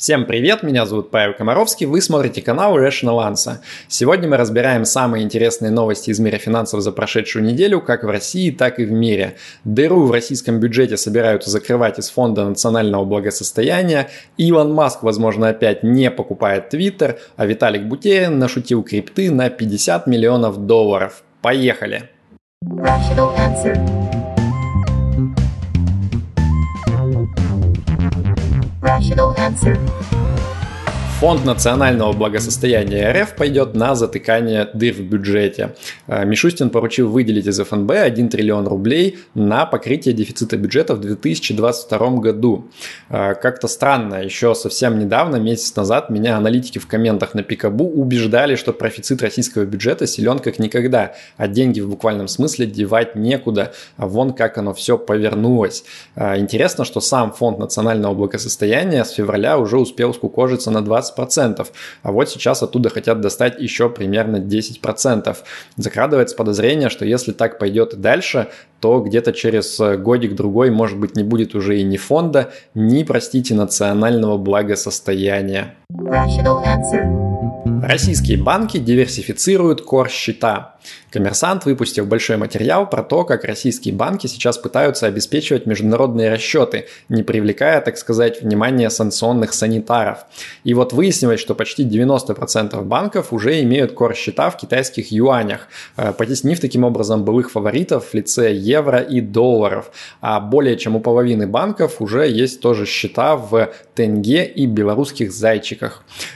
Всем привет, меня зовут Павел Комаровский, вы смотрите канал Rational Answer. Сегодня мы разбираем самые интересные новости из мира финансов за прошедшую неделю, как в России, так и в мире. Дыру в российском бюджете собираются закрывать из Фонда национального благосостояния, Илон Маск, возможно, опять не покупает Твиттер, а Виталик Бутерин нашутил крипты на 50 миллионов долларов. Поехали! Rational answer. answered Фонд национального благосостояния РФ пойдет на затыкание дыр в бюджете. Э, Мишустин поручил выделить из ФНБ 1 триллион рублей на покрытие дефицита бюджета в 2022 году. Э, как-то странно, еще совсем недавно, месяц назад, меня аналитики в комментах на Пикабу убеждали, что профицит российского бюджета силен как никогда, а деньги в буквальном смысле девать некуда, вон как оно все повернулось. Э, интересно, что сам Фонд национального благосостояния с февраля уже успел скукожиться на 20 15%, а вот сейчас оттуда хотят достать еще примерно 10%. Закрадывается подозрение, что если так пойдет и дальше, то где-то через годик-другой, может быть, не будет уже и ни фонда, ни, простите, национального благосостояния. Российские банки диверсифицируют кор-счета. Коммерсант выпустил большой материал про то, как российские банки сейчас пытаются обеспечивать международные расчеты, не привлекая, так сказать, внимание санкционных санитаров. И вот выяснилось, что почти 90% банков уже имеют кор-счета в китайских юанях, э, потеснив таким образом былых фаворитов в лице евро и долларов. А более чем у половины банков уже есть тоже счета в тенге и белорусских зайчиках.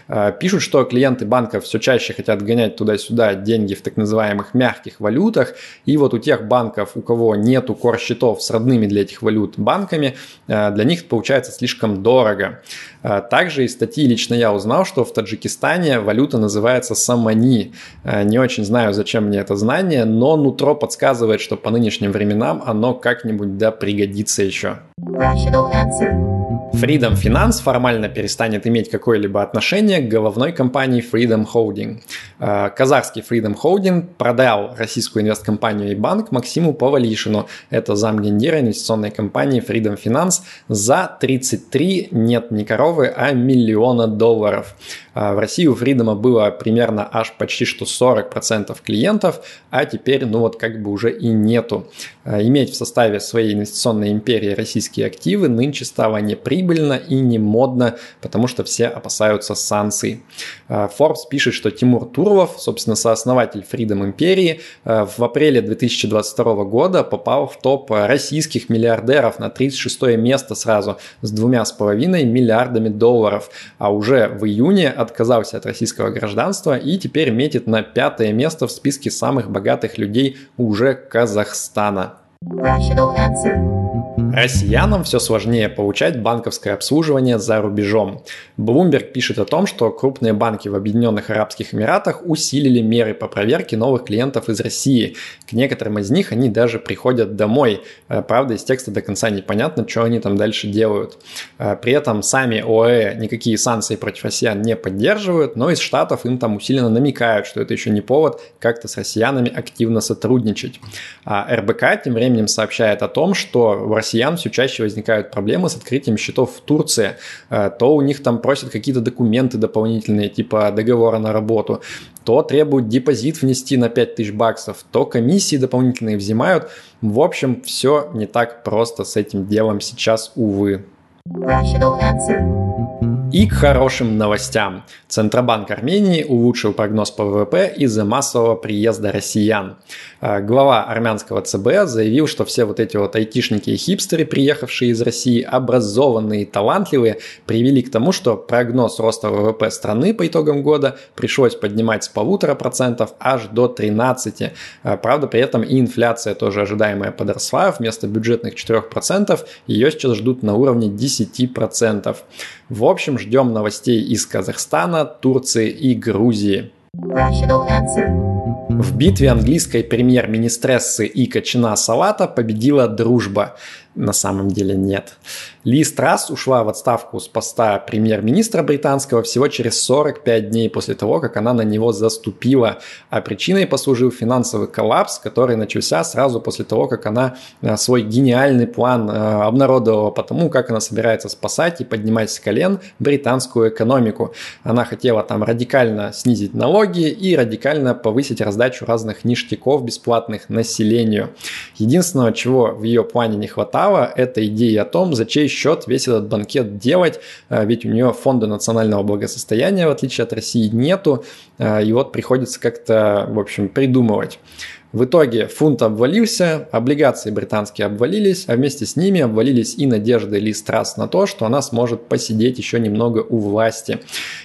Э, пишут, что клиенты банков все чаще хотят гонять туда-сюда деньги в так называемых мягких валютах. И вот у тех банков, у кого нету кор-счетов с родными для этих валют банками, э, для них получается слишком дорого. Э, также из статьи лично я узнал, что в Таджикистане валюта называется самани. Не очень знаю, зачем мне это знание, но нутро подсказывает, что по нынешним временам оно как-нибудь да пригодится еще. Rational answer. Freedom Finance формально перестанет иметь какое-либо отношение к головной компании Freedom Holding. Э, казахский Freedom Holding продал российскую инвесткомпанию и банк Максиму Павалишину, это замгендира инвестиционной компании Freedom Finance, за 33, нет не коровы, а миллиона долларов. Э, в России у Freedom было примерно аж почти что 40% клиентов, а теперь ну вот как бы уже и нету. Э, иметь в составе своей инвестиционной империи российские активы нынче стало неприбыльно, прибыльно и не модно, потому что все опасаются санкций. Э, Forbes пишет, что Тимур Турлов, собственно, сооснователь Freedom Империи, в апреле 2022 года попал в топ российских миллиардеров на 36 место сразу с двумя с половиной миллиардами долларов, а уже в июне отказался от российского гражданства и теперь метит на пятое место в списке самых богатых людей уже Казахстана. Rational. Россиянам все сложнее получать банковское обслуживание за рубежом. Bloomberg пишет о том, что крупные банки в Объединенных Арабских Эмиратах усилили меры по проверке новых клиентов из России. К некоторым из них они даже приходят домой. Э, правда, из текста до конца непонятно, что они там дальше делают. Э, при этом сами ОАЭ никакие санкции против россиян не поддерживают, но из Штатов им там усиленно намекают, что это еще не повод как-то с россиянами активно сотрудничать. А РБК тем временем сообщает о том, что в россиян все чаще возникают проблемы с открытием счетов в Турции. Э, то у них там просят какие-то документы дополнительные, типа договора на работу, то требуют депозит внести на 5000 баксов, то комиссии дополнительные взимают. В общем, все не так просто с этим делом сейчас, увы. Rational answer. И к хорошим новостям. Центробанк Армении улучшил прогноз по ВВП из-за массового приезда россиян. А, глава армянского ЦБ заявил, что все вот эти вот айтишники и хипстеры, приехавшие из России, образованные и талантливые, привели к тому, что прогноз роста ВВП страны по итогам года пришлось поднимать с полутора процентов аж до 13. А, правда, при этом и инфляция тоже ожидаемая подросла. Вместо бюджетных 4% ее сейчас ждут на уровне 10%. В общем, ждем новостей из Казахстана, Турции и Грузии. В битве английской премьер-министрессы и кочана Салата победила дружба. На самом деле нет. Ли Страс ушла в отставку с поста премьер-министра британского всего через 45 дней после того, как она на него заступила, а причиной послужил финансовый коллапс, который начался сразу после того, как она э, свой гениальный план э, обнародовала по тому, как она собирается спасать и поднимать с колен британскую экономику. Она хотела там радикально снизить налоги и радикально повысить раздачу разных ништяков бесплатных населению. Единственного, чего в ее плане не хватало, это идеи о том, за чей счет весь этот банкет делать, а, ведь у нее фонда национального благосостояния, в отличие от России, нету, а, и вот приходится как-то, в общем, придумывать. В итоге фунт обвалился, облигации британские обвалились, а вместе с ними обвалились и надежды Ли Страс на то, что она сможет посидеть еще немного у власти.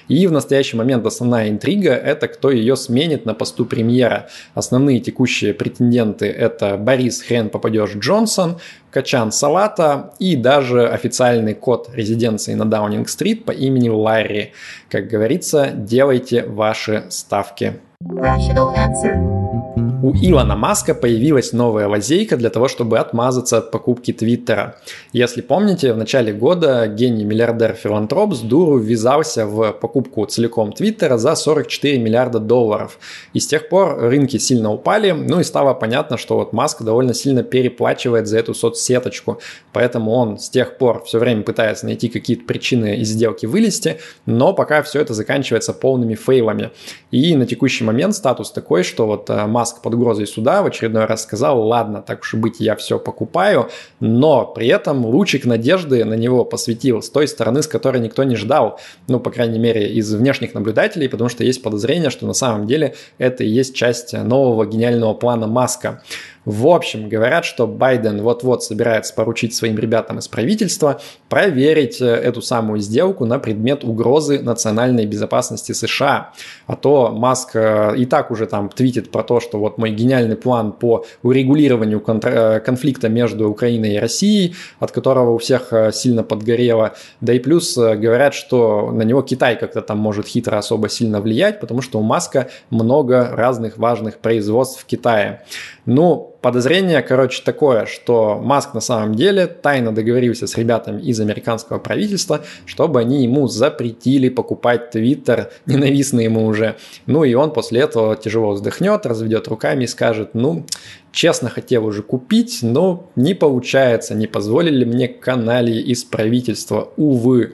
И в настоящий момент основная интрига – это кто ее сменит на посту премьера. Основные текущие претенденты – это Борис Хрен попадешь Джонсон, Качан Салата и даже официальный код резиденции на Даунинг-стрит по имени Ларри. Как говорится, делайте ваши ставки. Rational answer. У Илона Маска появилась новая лазейка для того, чтобы отмазаться от покупки Твиттера. Если помните, в начале года гений-миллиардер-филантроп с дуру ввязался в покупку целиком Твиттера за 44 миллиарда долларов. И с тех пор рынки сильно упали, ну и стало понятно, что вот Маск довольно сильно переплачивает за эту соцсеточку. Поэтому он с тех пор все время пытается найти какие-то причины из сделки вылезти, но пока все это заканчивается полными фейлами. И на текущий момент статус такой, что вот э, Маск под угрозой суда в очередной раз сказал, ладно, так уж и быть, я все покупаю, но при этом лучик надежды на него посветил с той стороны, с которой никто не ждал, ну, по крайней мере, из внешних наблюдателей, потому что есть подозрение, что на самом деле это и есть часть нового гениального плана Маска. В общем, говорят, что Байден вот-вот собирается поручить своим ребятам из правительства проверить э, эту самую сделку на предмет угрозы национальной безопасности США. А то Маск э, и так уже там твитит про то, что вот мой гениальный план по урегулированию э, конфликта между Украиной и Россией, от которого у всех сильно подгорело. Да и плюс говорят, что на него Китай как-то там может хитро особо сильно влиять, потому что у Маска много разных важных производств в Китае. Ну, подозрение, короче, такое, что Маск на самом деле тайно договорился с ребятами из американского правительства, чтобы они ему запретили покупать Твиттер, ненавистный ему уже. Ну и он после этого тяжело вздохнет, разведет руками и скажет, ну, честно хотел уже купить, но не получается, не позволили мне канальи из правительства, увы.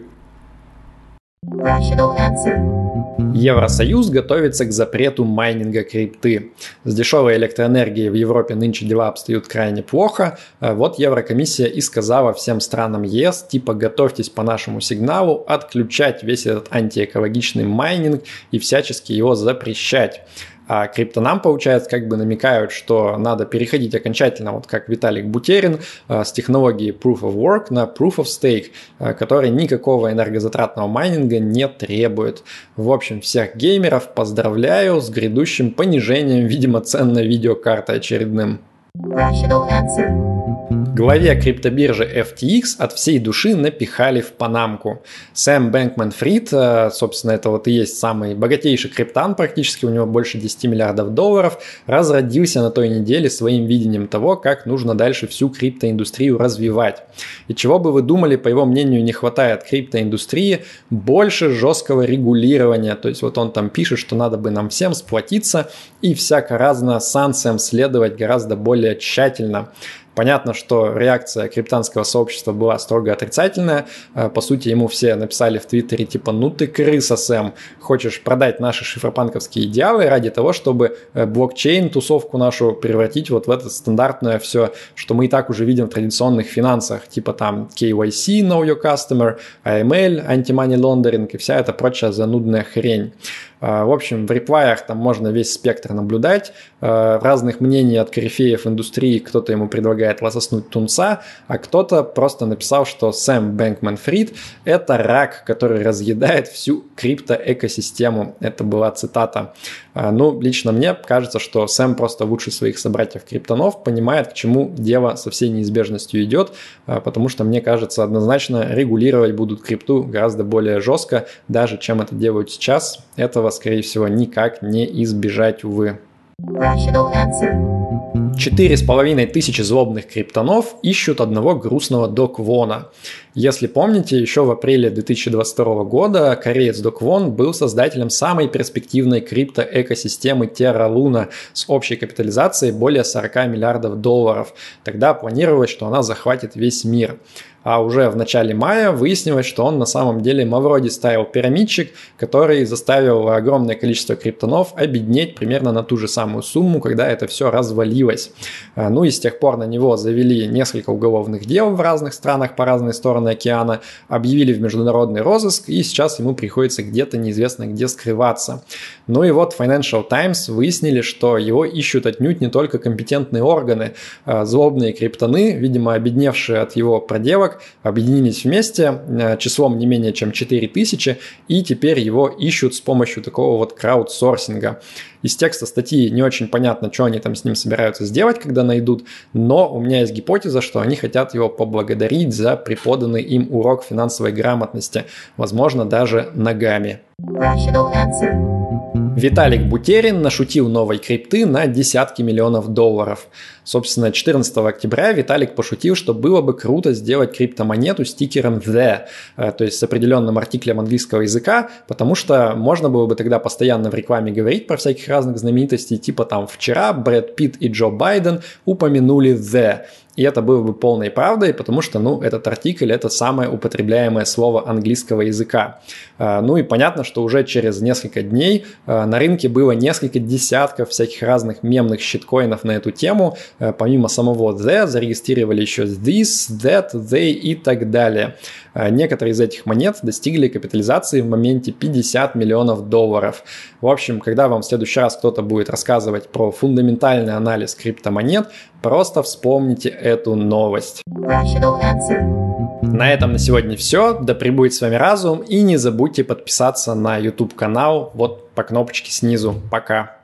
Rational answer. Евросоюз готовится к запрету майнинга крипты. С дешевой электроэнергией в Европе нынче дела обстоят крайне плохо. А вот Еврокомиссия и сказала всем странам ЕС, типа готовьтесь по нашему сигналу отключать весь этот антиэкологичный майнинг и всячески его запрещать. А криптонам, получается, как бы намекают, что надо переходить окончательно, вот как Виталик Бутерин, э, с технологии Proof of Work на Proof of Stake, э, который никакого энергозатратного майнинга не требует. В общем, всех геймеров поздравляю с грядущим понижением, видимо, цен на видеокарты очередным. Главе криптобиржи FTX от всей души напихали в панамку. Сэм Бэнкман Фрид, э, собственно, это вот и есть самый богатейший криптан практически, у него больше 10 миллиардов долларов, разродился на той неделе своим видением того, как нужно дальше всю криптоиндустрию развивать. И чего бы вы думали, по его мнению, не хватает криптоиндустрии, больше жесткого регулирования. То есть вот он там пишет, что надо бы нам всем сплотиться и всяко разно санкциям следовать гораздо более тщательно. Понятно, что реакция криптанского сообщества была строго отрицательная. Э, по сути, ему все написали в Твиттере типа «Ну ты крыса, Сэм, хочешь продать наши шифропанковские идеалы ради того, чтобы э, блокчейн, тусовку нашу превратить вот в это стандартное все, что мы и так уже видим в традиционных финансах, типа там KYC, Know Your Customer, AML, Anti-Money Laundering и вся эта прочая занудная хрень». А, в общем, в реплаях там можно весь спектр наблюдать, а, разных мнений от корифеев индустрии, кто-то ему предлагает лососнуть тунца, а кто-то просто написал, что Сэм Бэнкман Фрид – это рак, который разъедает всю криптоэкосистему. Это была цитата. А, ну, лично мне кажется, что Сэм просто лучше своих собратьев-криптонов понимает, к чему дело со всей неизбежностью идет, потому что, мне кажется, однозначно регулировать будут крипту гораздо более жестко, даже чем это делают сейчас. Этого, скорее всего, никак не избежать, увы. Четыре с половиной тысячи злобных криптонов ищут одного грустного Доквона. Если помните, еще в апреле 2022 года кореец Доквон был создателем самой перспективной криптоэкосистемы Terra Luna с общей капитализацией более 40 миллиардов долларов. Тогда планировалось, что она захватит весь мир а уже в начале мая выяснилось, что он на самом деле Мавроди ставил пирамидчик, который заставил огромное количество криптонов обеднеть примерно на ту же самую сумму, когда это все развалилось. А, ну и с тех пор на него завели несколько уголовных дел в разных странах по разные стороны океана, объявили в международный розыск, и сейчас ему приходится где-то неизвестно где скрываться. Ну и вот Financial Times выяснили, что его ищут отнюдь не только компетентные органы, а злобные криптоны, видимо, обедневшие от его проделок, объединились вместе э, числом не менее чем 4000, и теперь его ищут с помощью такого вот краудсорсинга. Из текста статьи не очень понятно, что они там с ним собираются сделать, когда найдут, но у меня есть гипотеза, что они хотят его поблагодарить за преподанный им урок финансовой грамотности, возможно, даже ногами. Виталик Бутерин нашутил новой крипты на десятки миллионов долларов. Собственно, 14 октября Виталик пошутил, что было бы круто сделать криптомонету с стикером The, э, то есть с определенным артиклем английского языка, потому что можно было бы тогда постоянно в рекламе говорить про всяких разных знаменитостей, типа там вчера Брэд Питт и Джо Байден упомянули The. И это было бы полной правдой, потому что, ну, этот артикль – это самое употребляемое слово английского языка. А, ну и понятно, что уже через несколько дней а, на рынке было несколько десятков всяких разных мемных щиткоинов на эту тему. А, помимо самого The зарегистрировали еще this, that, they и так далее. Некоторые из этих монет достигли капитализации в моменте 50 миллионов долларов. В общем, когда вам в следующий раз кто-то будет рассказывать про фундаментальный анализ криптомонет, просто вспомните эту новость. На этом на сегодня все. Да пребудет с вами разум. И не забудьте подписаться на YouTube канал вот по кнопочке снизу. Пока.